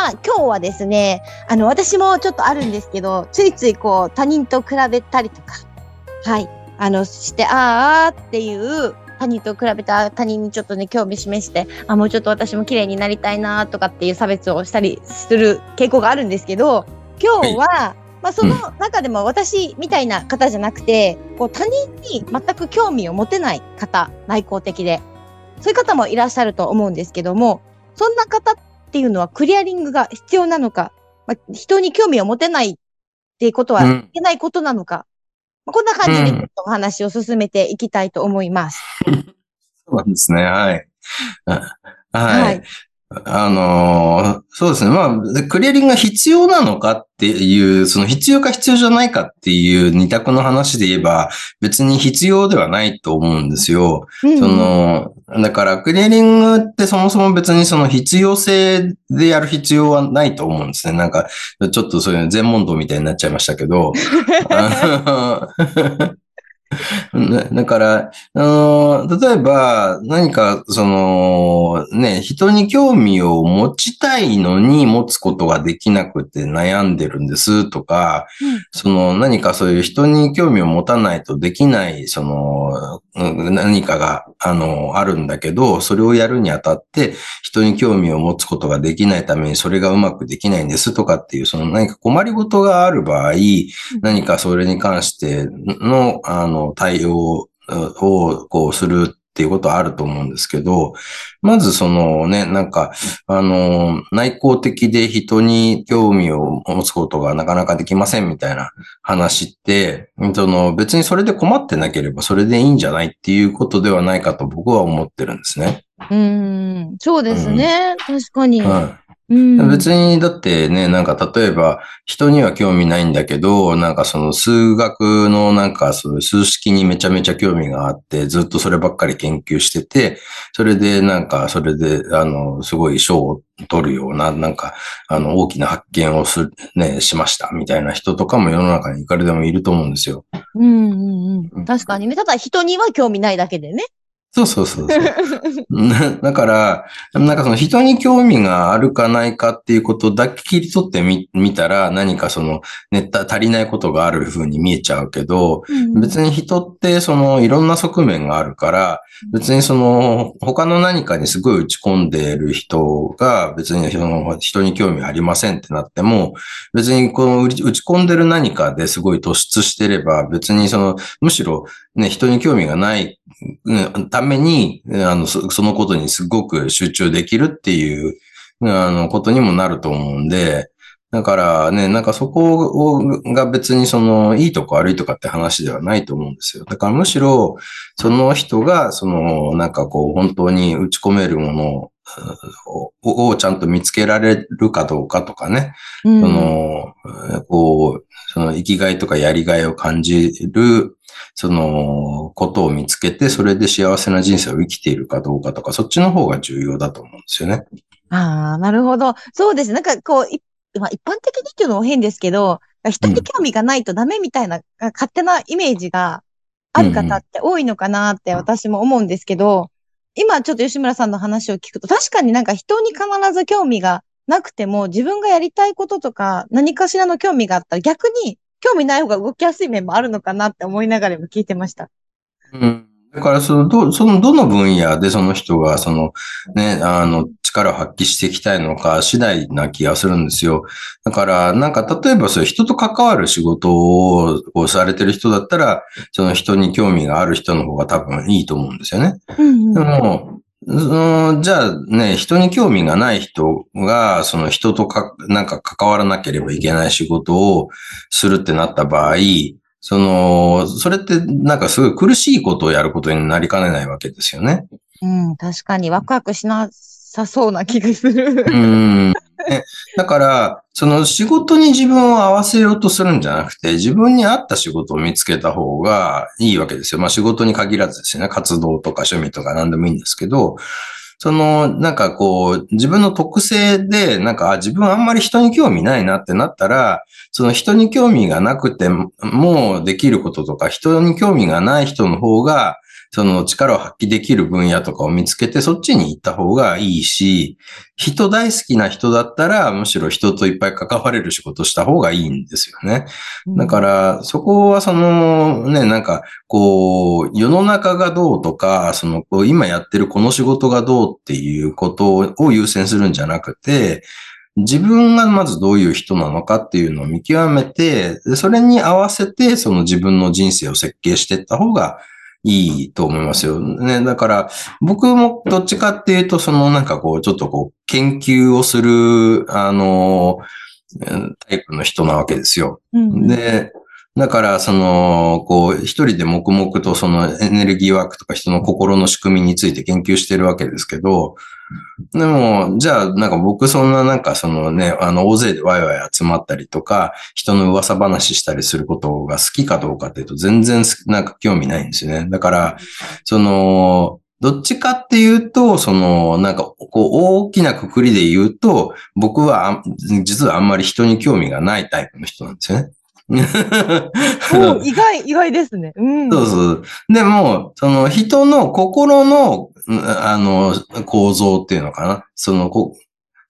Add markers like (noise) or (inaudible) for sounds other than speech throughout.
はい。さあ、今日はですね、あの、私もちょっとあるんですけど、ついついこう、他人と比べたりとか、はい。あの、して、あーっていう、他人と比べた他人にちょっとね、興味示して、あ、もうちょっと私も綺麗になりたいなとかっていう差別をしたりする傾向があるんですけど、今日は、まあ、その中でも私みたいな方じゃなくて、こう他人に全く興味を持てない方、内向的で、そういう方もいらっしゃると思うんですけども、そんな方っていうのはクリアリングが必要なのか、まあ、人に興味を持てないっていうことはうんいけないことなのか、まあ、こんな感じでうんちょっとお話を進めていきたいと思います。(laughs) そうなんですね。はい。あは。はいい。あのーそうですね。まあ、でクリアリングが必要なのかっていう、その必要か必要じゃないかっていう二択の話で言えば、別に必要ではないと思うんですよ。うんその、だから、クリアリングってそもそも別にその必要性でやる必要はないと思うんですね。なんか、ちょっとそういう全問答みたいになっちゃいましたけど。(laughs) (laughs) (laughs) だだから、あの、例えば何かその、ね、人に興味を持ちたいのに持つことができなくて悩んでるんですとか、うん。その何かそういう人に興味を持たないとできない、その、うん何かが、あの、あるんだけど、それをやるにあたって、人に興味を持つことができないために、それがうまくできないんですとかっていう、その何か困りごとがある場合、何かそれに関しての、あの、対応を、こう、するっていうことはあると思うんですけど、まずそのね、なんか、あの、内向的で人に興味を持つことがなかなかできませんみたいな話って、その別にそれで困ってなければそれでいいんじゃないっていうことではないかと僕は思ってるんですね。うん、そうですね。確かに。はい。うん、別に、だってね、なんか例えば、人には興味ないんだけど、なんかその数学のなんかその数式にめちゃめちゃ興味があって、ずっとそればっかり研究してて、それでなんかそれで、あの、すごい賞を取るような、なんか、あの、大きな発見をする、ね、しました、みたいな人とかも世の中にいかれでもいると思うんですよ。うんうんうん。確かにね。ただ人には興味ないだけでね。そうそうそうそう。な (laughs) だから、なんかその人に興味があるかないかっていうことだけ切り取ってみ、見たら何かその、ね、た足りないことがある風に見えちゃうけど、別に人ってそのいろんな側面があるから、別にその他の何かにすごい打ち込んでいる人が別にその人に興味ありませんってなっても、別にこの打ち込んでる何かですごい突出してれば、別にその、むしろね、人に興味がないうんために、あの、そそのことにすごく集中できるっていう、あの、ことにもなると思うんで、だからね、なんかそこをが別にその、いいとこ悪いとかって話ではないと思うんですよ。だからむしろ、その人が、その、なんかこう、本当に打ち込めるものをををちゃんと見つけられるかどうかとかね、うんその、こう、その生きがいとかやりがいを感じる、その、ことを見つけて、それで幸せな人生を生きているかどうかとか、そっちの方が重要だと思うんですよね。ああ、なるほど。そうです。なんかこう、いまあ、一般的にっていうのも変ですけど、人に興味がないとダメみたいな、あ勝手なイメージがある方って多いのかなって私も思うんですけど、今ちょっと吉村さんの話を聞くと、確かになんか人に必ず興味がなくても、自分がやりたいこととか、何かしらの興味があったら逆に興味ない方が動きやすい面もあるのかなって思いながらも聞いてました。うん。だから、その、ど、その、どの分野でその人が、その、ね、あの、力を発揮していきたいのか次第な気がするんですよ。だから、なんか、例えばそういう人と関わる仕事ををされてる人だったら、その人に興味がある人の方が多分いいと思うんですよね。うんでも、そのじゃあね、人に興味がない人が、その人とか、なんか関わらなければいけない仕事をするってなった場合、その、それってなんかすごい苦しいことをやることになりかねないわけですよね。うん、確かにワクワクしなさそうな気がする。うん。ね、だから、その仕事に自分を合わせようとするんじゃなくて、自分に合った仕事を見つけた方がいいわけですよ。まあ仕事に限らずですね。活動とか趣味とか何でもいいんですけど、その、なんかこう、自分の特性で、なんか、自分あんまり人に興味ないなってなったら、その人に興味がなくてもできることとか、人に興味がない人の方が、その力を発揮できる分野とかを見つけて、そっちに行った方がいいし、人大好きな人だったら、むしろ人といっぱい関われる仕事した方がいいんですよね。だから、そこはその、ね、なんか、こう、世の中がどうとか、その、今やってるこの仕事がどうっていうことを優先するんじゃなくて、自分がまずどういう人なのかっていうのを見極めて、でそれに合わせて、その自分の人生を設計していった方がいいと思いますよ。ね、だから、僕もどっちかっていうと、そのなんかこう、ちょっとこう、研究をする、あの、タイプの人なわけですよ。うんで、だから、その、こう、一人で黙々とそのエネルギーワークとか人の心の仕組みについて研究してるわけですけど、でも、じゃあ、なんか僕そんななんかそのね、あの、大勢でワイワイ集まったりとか、人の噂話したりすることが好きかどうかっていうと、全然すなんか興味ないんですよね。だから、その、どっちかっていうと、その、なんか、こう、大きなくくりで言うと、僕は実はあんまり人に興味がないタイプの人なんですよね。(laughs) お意外、意外ですね。うん。そうそう。でも、その人の心の、うんあの、構造っていうのかな。その、こ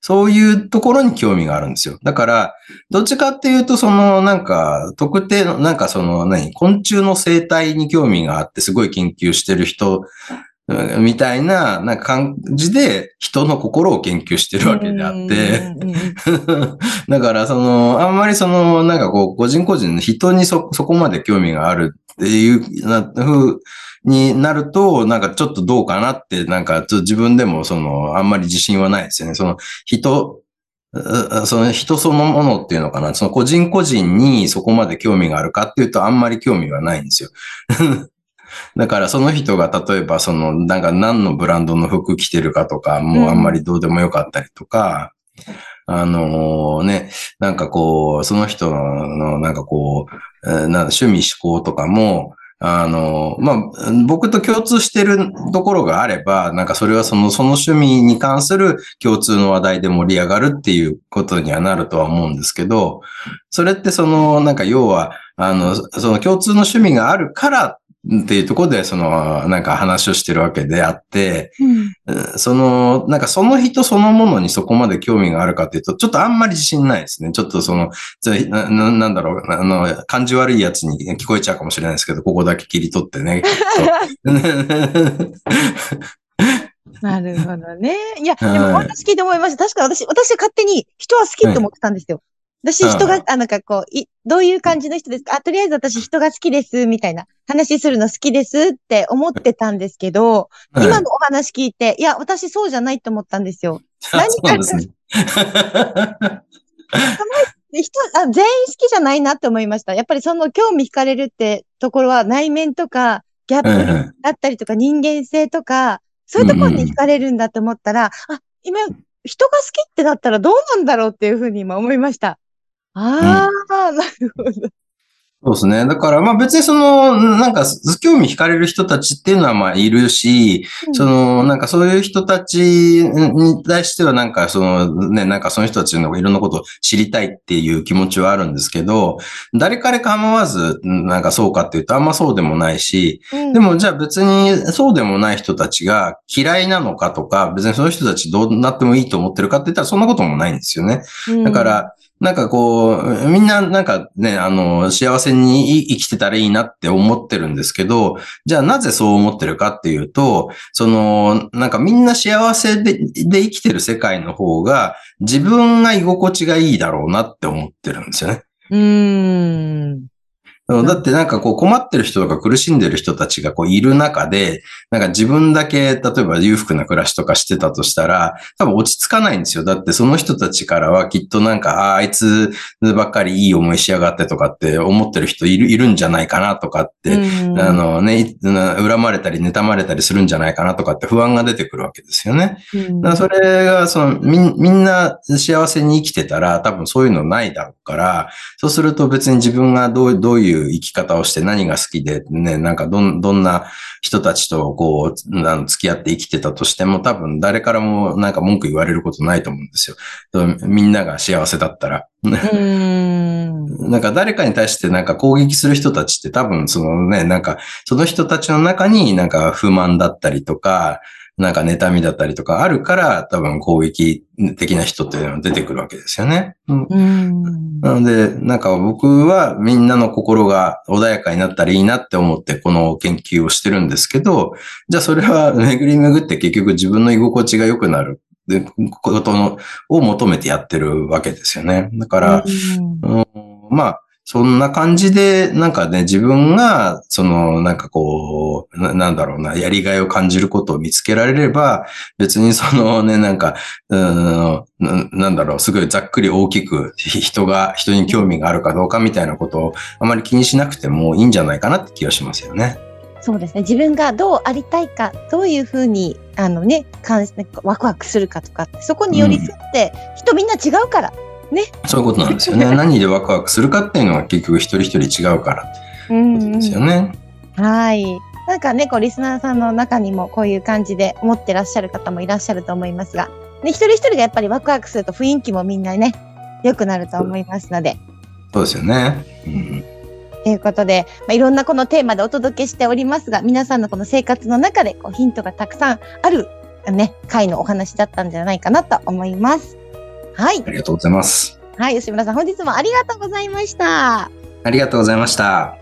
そういうところに興味があるんですよ。だから、どっちかっていうと、その、なんか、特定の、なんかその、何、昆虫の生態に興味があって、すごい研究してる人、うんみたいな、なんか感じで、人の心を研究してるわけであって、だから、その、あんまりその、なんかこう、個人個人の人にそ、そこまで興味があるっていうな、風になると、なんかちょっとどうかなって、なんか自分でもその、あんまり自信はないですよね。その、人、うその人そのものっていうのかな。その個人個人にそこまで興味があるかっていうと、あんまり興味はないんですよ。(laughs) だからその人が例えばその、なんか何のブランドの服着てるかとか、もうあんまりどうでもよかったりとか、あのね、なんかこう、その人のなんかこう、趣味思考とかも、あの、まあ、僕と共通してるところがあれば、なんかそれはその、その趣味に関する共通の話題で盛り上がるっていうことにはなるとは思うんですけど、それってその、なんか要は、あの、その共通の趣味があるからっていうところで、その、なんか話をしてるわけであって、うんうんその、なんかその人そのものにそこまで興味があるかっていうと、ちょっとあんまり自信ないですね。ちょっとその、じゃあななんだろう、あの、感じ悪いやつに聞こえちゃうかもしれないですけど、ここだけ切り取ってね。(laughs) なるほどね。いや、ではいも話聞いて思いました。確か私、私は勝手に人は好きって思ってたんですよ。私、人はい、があ、なんかこう、い、どういう感じの人ですか？あ、とりあえず私人が好きです、みたいな話するの好きですって思ってたんですけど、はい今のお話聞いて、いや、私そうじゃないって思ったんですよ。あ (laughs) そうですね。で (laughs) 人、あ、全員好きじゃないなって思いました。やっぱりその興味惹かれるってところは内面とか、ギャップだったりとか人間性とか、そういうところに惹かれるんだって思ったら、あ、今、人が好きってなったらどうなんだろうっていうふうに今思いました。ああ、なるほど。そうですね。だから、まあ別にその、なんか、興味惹かれる人たちっていうのはまあいるし、その、なんかそういう人たちに対してはなんかそのね、なんかその人たちのいろんなことを知りたいっていう気持ちはあるんですけど、誰彼構わず、なんかそうかっていうとあんまそうでもないし、うん、でもじゃあ別にそうでもない人たちが嫌いなのかとか、別にその人たちどうなってもいいと思ってるかって言ったらそんなこともないんですよね。うん、だから、なんかこう、みんななんかね、あの、幸せに生きてたらいいなって思ってるんですけど、じゃあなぜそう思ってるかっていうと、その、なんかみんな幸せでで生きてる世界の方が、自分が居心地がいいだろうなって思ってるんですよね。うん。だってなんかこう困ってる人とか苦しんでる人たちがこういる中で、なんか自分だけ、例えば裕福な暮らしとかしてたとしたら、多分落ち着かないんですよ。だってその人たちからはきっとなんか、ああいつばっかりいい思いしやがってとかって思ってる人いるいるんじゃないかなとかって、あのね、恨まれたり妬まれたりするんじゃないかなとかって不安が出てくるわけですよね。だそれがそのみみんな幸せに生きてたら多分そういうのないだろうから、そうすると別に自分がどうどういうう生き方をして何が好きでね、なんかどん、どんな人たちとこう、あの付き合って生きてたとしても多分誰からもなんか文句言われることないと思うんですよ。みんなが幸せだったら。(laughs) なんか誰かに対してなんか攻撃する人たちって多分そのね、なんかその人たちの中になんか不満だったりとか、なんか妬みだったりとかあるから、多分攻撃的な人っていうのは出てくるわけですよね。うん、なので、なんか僕はみんなの心が穏やかになったらいいなって思ってこの研究をしてるんですけど、じゃあそれは巡り巡って結局自分の居心地が良くなるでことのを求めてやってるわけですよね。だから、うん、まあ、そんな感じで、なんかね、自分が、その、なんかこうな、なんだろうな、やりがいを感じることを見つけられれば、別にそのね、なんか、うんなんだろう、すごいざっくり大きく人が、人に興味があるかどうかみたいなことをあまり気にしなくてもいいんじゃないかなって気がしますよね。そうですね。自分がどうありたいか、どういうふうに、あのね、関ワクワクするかとかそこに寄り添って、うん、人みんな違うから、ね。そういうことなんですよね。(laughs) 何でワクワクするかっていうのは結局一人一人違うからってことですよね。うん、はい。なんかね、こう、リスナーさんの中にもこういう感じで思ってらっしゃる方もいらっしゃると思いますが、ね、一人一人がやっぱりワクワクすると雰囲気もみんなね、良くなると思いますので。そうですよね。うんということで、まあ、いろんなこのテーマでお届けしておりますが、皆さんのこの生活の中でこうヒントがたくさんあるね、回のお話だったんじゃないかなと思います。はい。ありがとうございます。はい、吉村さん、本日もありがとうございました。ありがとうございました。